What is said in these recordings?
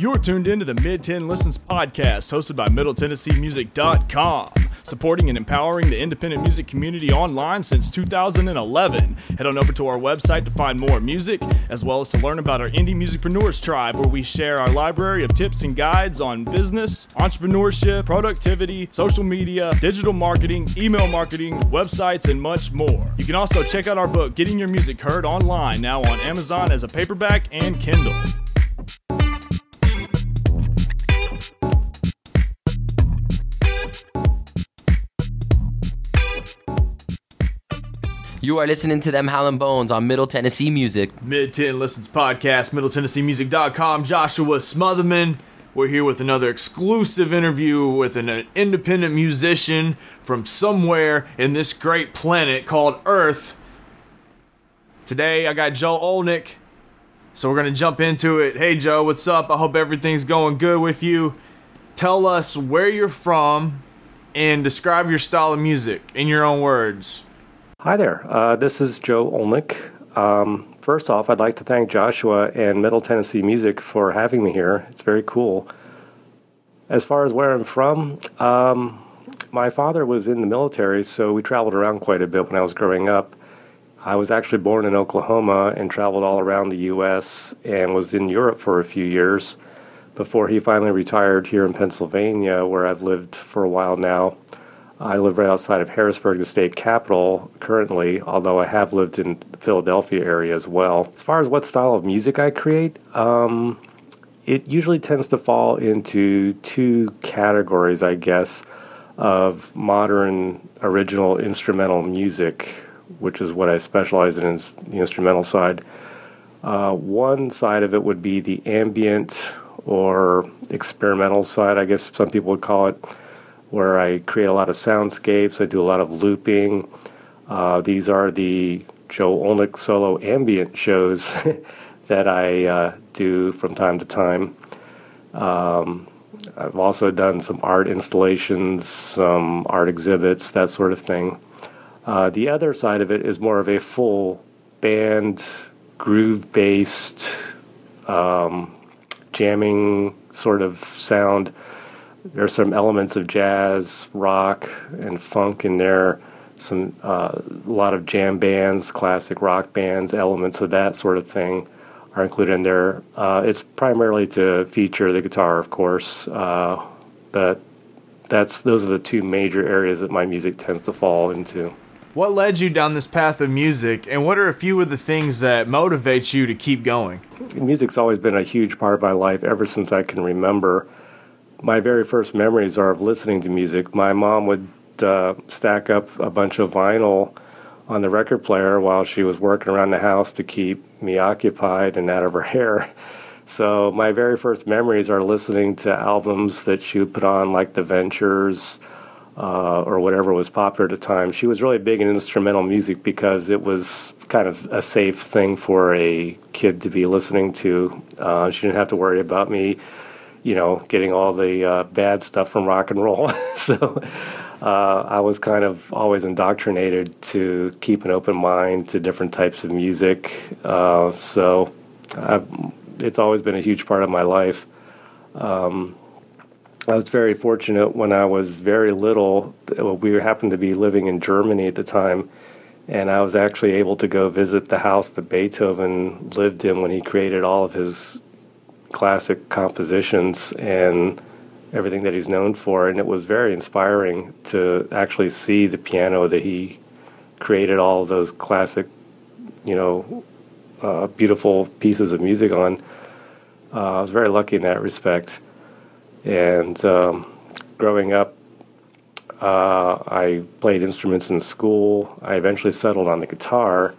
You're tuned into the Mid Tenn Listens podcast hosted by MiddleTennesseeMusic.com, supporting and empowering the independent music community online since 2011. Head on over to our website to find more music, as well as to learn about our Indie Musicpreneurs Tribe, where we share our library of tips and guides on business, entrepreneurship, productivity, social media, digital marketing, email marketing, websites, and much more. You can also check out our book, Getting Your Music Heard, online now on Amazon as a paperback and Kindle. You are listening to them Howlin' Bones on Middle Tennessee Music. Mid Tenn Listens Podcast, MiddleTennesseeMusic.com. Joshua Smotherman. We're here with another exclusive interview with an independent musician from somewhere in this great planet called Earth. Today I got Joe Olnick, so we're gonna jump into it. Hey Joe, what's up? I hope everything's going good with you. Tell us where you're from and describe your style of music in your own words. Hi there. Uh, this is Joe Olnick. Um, first off, I'd like to thank Joshua and Middle Tennessee Music for having me here. It's very cool. As far as where I'm from, um, my father was in the military, so we traveled around quite a bit when I was growing up. I was actually born in Oklahoma and traveled all around the U.S. and was in Europe for a few years before he finally retired here in Pennsylvania, where I've lived for a while now. I live right outside of Harrisburg, the state capital, currently, although I have lived in the Philadelphia area as well. As far as what style of music I create, um, it usually tends to fall into two categories, I guess, of modern original instrumental music, which is what I specialize in, is the instrumental side. Uh, one side of it would be the ambient or experimental side, I guess some people would call it where I create a lot of soundscapes. I do a lot of looping. Uh, these are the Joe Olnick solo ambient shows that I uh, do from time to time. Um, I've also done some art installations, some art exhibits, that sort of thing. Uh, the other side of it is more of a full band, groove based, um, jamming sort of sound there's some elements of jazz, rock, and funk in there. Some uh, a lot of jam bands, classic rock bands, elements of that sort of thing are included in there. Uh, it's primarily to feature the guitar, of course, uh, but that's those are the two major areas that my music tends to fall into. What led you down this path of music, and what are a few of the things that motivate you to keep going? Music's always been a huge part of my life ever since I can remember my very first memories are of listening to music. My mom would uh, stack up a bunch of vinyl on the record player while she was working around the house to keep me occupied and out of her hair. So my very first memories are listening to albums that she would put on, like The Ventures uh, or whatever was popular at the time. She was really big in instrumental music because it was kind of a safe thing for a kid to be listening to. Uh, she didn't have to worry about me you know, getting all the uh, bad stuff from rock and roll. so uh, I was kind of always indoctrinated to keep an open mind to different types of music. Uh, so I've, it's always been a huge part of my life. Um, I was very fortunate when I was very little. We happened to be living in Germany at the time, and I was actually able to go visit the house that Beethoven lived in when he created all of his classic compositions and everything that he's known for. And it was very inspiring to actually see the piano that he created all those classic, you know, uh, beautiful pieces of music on. Uh, I was very lucky in that respect. And um, growing up, uh, I played instruments in school. I eventually settled on the guitar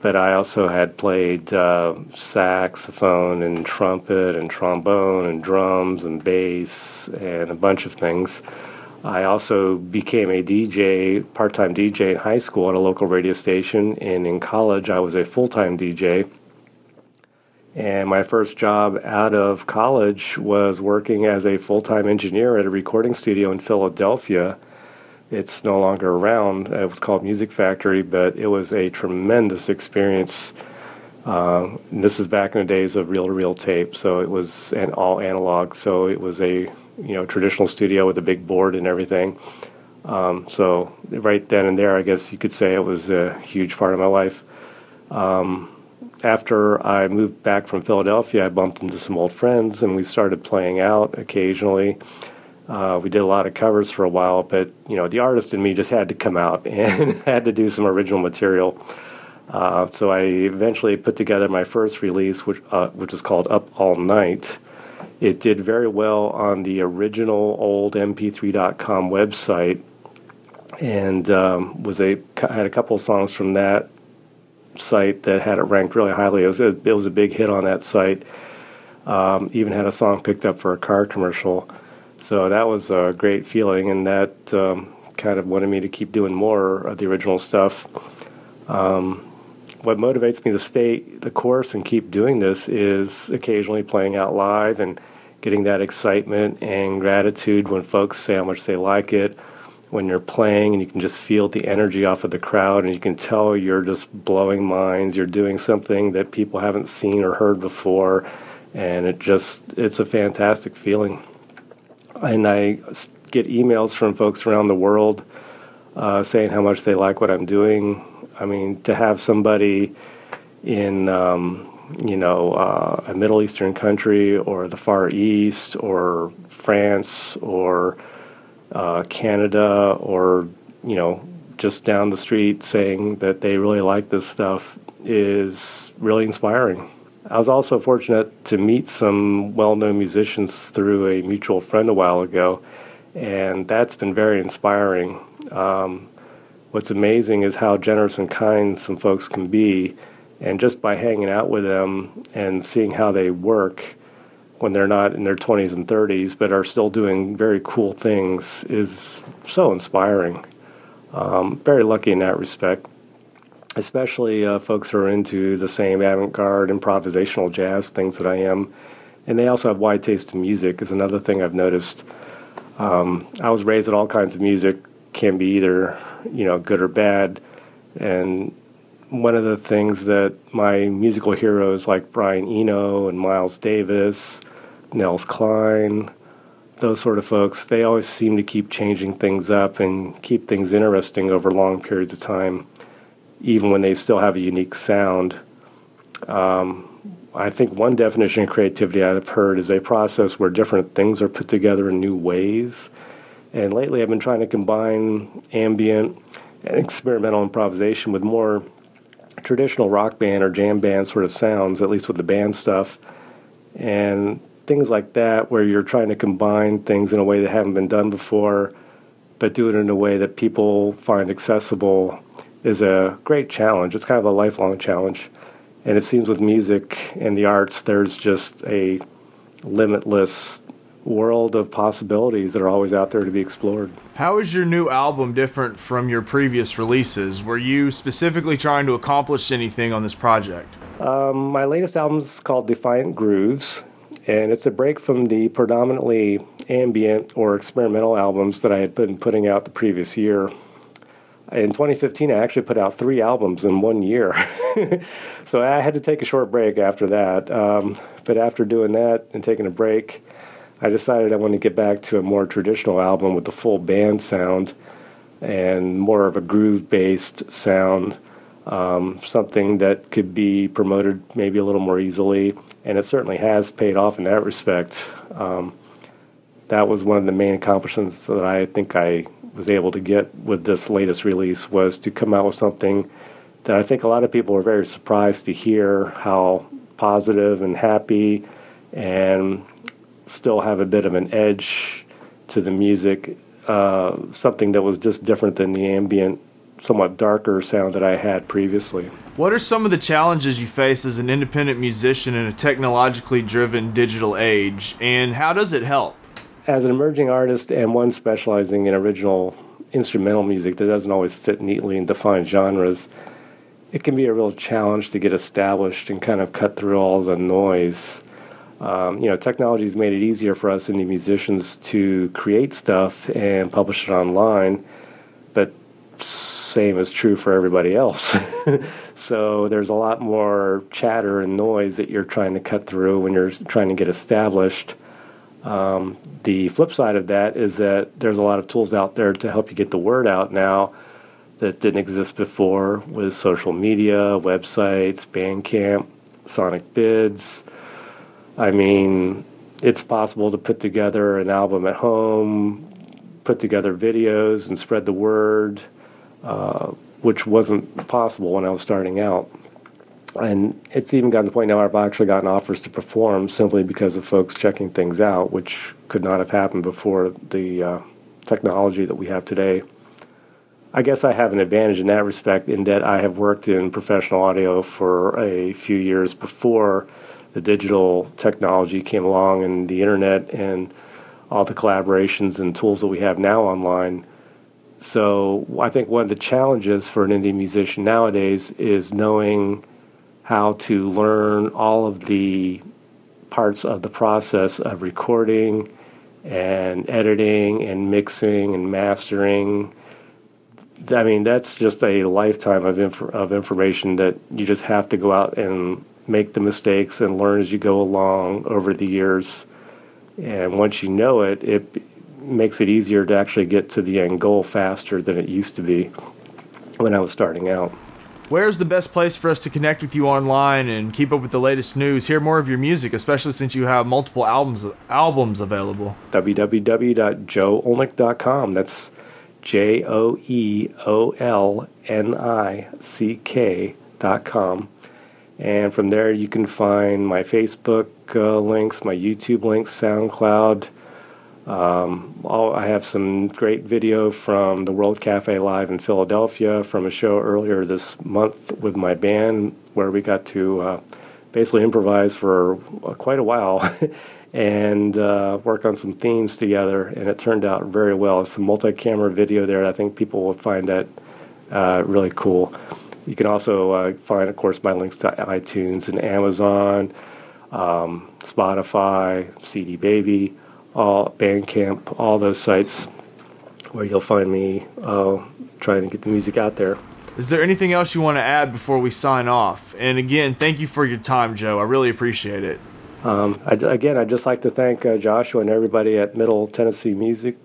but I also had played uh, saxophone and trumpet and trombone and drums and bass and a bunch of things. I also became a DJ, part time DJ in high school at a local radio station, and in college I was a full time DJ. And my first job out of college was working as a full time engineer at a recording studio in Philadelphia it's no longer around. It was called Music Factory, but it was a tremendous experience Uh, this is back in the days of reel-to-reel tape, so it was an all analog. So it was a you know traditional studio with a big board and everything. Um, so right then and there, I guess you could say it was a huge part of my life. Um, after I moved back from Philadelphia, I bumped into some old friends and we started playing out occasionally. Uh, we did a lot of covers for a while, but you know the artist in me just had to come out and had to do some original material. Uh, so I eventually put together my first release, which uh, which is called Up All Night. It did very well on the original old MP3.com website, and um, was a had a couple songs from that site that had it ranked really highly. It was a, it was a big hit on that site. Um, even had a song picked up for a car commercial. So that was a great feeling, and that um, kind of wanted me to keep doing more of the original stuff. Um, what motivates me to stay the course and keep doing this is occasionally playing out live and getting that excitement and gratitude when folks say how much they like it when you're playing and you can just feel the energy off of the crowd and you can tell you're just blowing minds you're doing something that people haven't seen or heard before and it just it's a fantastic feeling and i get emails from folks around the world uh, saying how much they like what i'm doing i mean to have somebody in um, you know uh, a middle eastern country or the far east or france or uh, Canada or you know just down the street saying that they really like this stuff is really inspiring. I was also fortunate to meet some well-known musicians through a mutual friend a while ago, and that's been very inspiring. Um, what's amazing is how generous and kind some folks can be, and just by hanging out with them and seeing how they work when they're not in their 20s and 30s but are still doing very cool things is so inspiring. Um, very lucky in that respect, especially uh, folks who are into the same avant garde, improvisational jazz things that I am. And they also have wide taste in music, is another thing I've noticed. Um, I was raised at all kinds of music, can be either you know good or bad, and one of the things that my musical heroes like Brian Eno and Miles Davis Nels Cline, those sort of folks, they always seem to keep changing things up and keep things interesting over long periods of time, even when they still have a unique sound. Um, I think one definition of creativity I've heard is a process where different things are put together in new ways. And lately I've been trying to combine ambient and experimental improvisation with more traditional rock band or jam band sort of sounds, at least with the band stuff. And things like that where you're trying to combine things in a way that haven't been done before, but do it in a way that people find accessible is a great challenge. It's kind of a lifelong challenge. And it seems with music and the arts, there's just a limitless world of possibilities that are always out there to be explored. How is your new album different from your previous releases? Were you specifically trying to accomplish anything on this project? Um, my latest album is called Defiant Grooves, and it's a break from the predominantly ambient or experimental albums that I had been putting out the previous year. In 2015, I actually put out three albums in one year. so I had to take a short break after that. Um, but after doing that and taking a break, I decided I wanted to get back to a more traditional album with the full band sound and more of a groove based sound um, something that could be promoted maybe a little more easily, and it certainly has paid off in that respect. Um, that was one of the main accomplishments that I think I was able to get with this latest release was to come out with something that I think a lot of people were very surprised to hear how positive and happy and still have a bit of an edge to the music, uh, something that was just different than the ambient somewhat darker sound that I had previously. What are some of the challenges you face as an independent musician in a technologically driven digital age, and how does it help? As an emerging artist and one specializing in original instrumental music that doesn't always fit neatly in defined genres, it can be a real challenge to get established and kind of cut through all the noise. Um, you know, technology has made it easier for us indie musicians to create stuff and publish it online, but same is true for everybody else. so there's a lot more chatter and noise that you're trying to cut through when you're trying to get established. Um, the flip side of that is that there's a lot of tools out there to help you get the word out now that didn't exist before with social media, websites, Bandcamp, Sonicbids. I mean, it's possible to put together an album at home, put together videos, and spread the word, uh, which wasn't possible when I was starting out. And it's even gotten to the point now I've actually gotten offers to perform simply because of folks checking things out, which could not have happened before the uh, technology that we have today. I guess I have an advantage in that respect in that I have worked in professional audio for a few years before the digital technology came along and the internet and all the collaborations and tools that we have now online. So I think one of the challenges for an indie musician nowadays is knowing how to learn all of the parts of the process of recording and editing and mixing and mastering. I mean, that's just a lifetime of inf- of information that you just have to go out and make the mistakes and learn as you go along over the years. And once you know it, it makes it easier to actually get to the end goal faster than it used to be when I was starting out. Where's the best place for us to connect with you online and keep up with the latest news, hear more of your music, especially since you have multiple albums albums available? www.joeolnick.com. That's J O E O L N I C K dot com. And from there, you can find my Facebook uh, links, my YouTube links, SoundCloud. Um, I have some great video from the World Cafe Live in Philadelphia from a show earlier this month with my band where we got to uh, basically improvise for quite a while and uh, work on some themes together. And it turned out very well. Some multi camera video there. I think people will find that uh, really cool. You can also uh, find, of course, my links to iTunes and Amazon, um, Spotify, CD Baby, all Bandcamp, all those sites where you'll find me uh, trying to get the music out there. Is there anything else you want to add before we sign off? And again, thank you for your time, Joe. I really appreciate it. Um, I, again, I'd just like to thank uh, Joshua and everybody at Middle Tennessee Music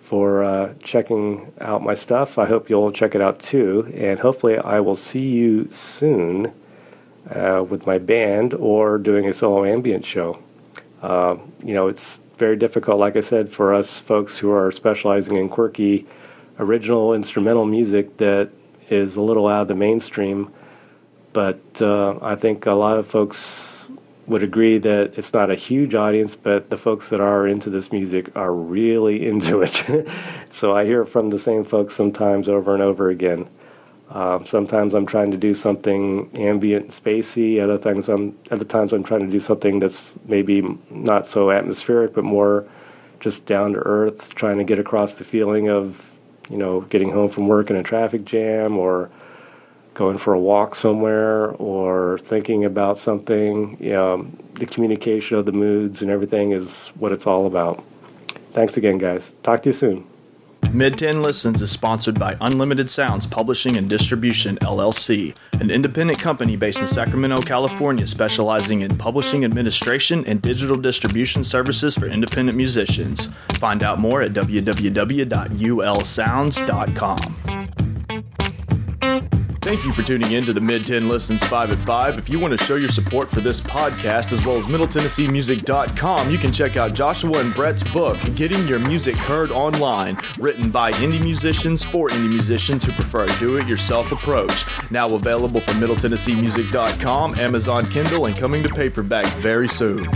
for uh, checking out my stuff. I hope you'll check it out too. And hopefully, I will see you soon uh, with my band or doing a solo ambient show. Uh, you know, it's very difficult, like I said, for us folks who are specializing in quirky, original instrumental music that is a little out of the mainstream. But uh, I think a lot of folks would agree that it's not a huge audience, but the folks that are into this music are really into it. so I hear from the same folks sometimes over and over again. Uh, sometimes I'm trying to do something ambient, spacey. Other times I'm other times I'm trying to do something that's maybe not so atmospheric, but more just down to earth, trying to get across the feeling of you know getting home from work in a traffic jam or going for a walk somewhere or thinking about something. You know, the communication of the moods and everything is what it's all about. Thanks again, guys. Talk to you soon. Mid Tenn Listens is sponsored by Unlimited Sounds Publishing and Distribution, LLC, an independent company based in Sacramento, California, specializing in publishing administration and digital distribution services for independent musicians. Find out more at www.ulsounds.com. Thank you for tuning in to the Mid Tenn Listens 5 at 5. If you want to show your support for this podcast as well as MiddleTennesseeMusic.com, you can check out Joshua and Brett's book, Getting Your Music Heard Online, written by indie musicians for indie musicians who prefer a do it yourself approach. Now available from MiddleTennesseeMusic.com, Amazon Kindle, and coming to paperback very soon.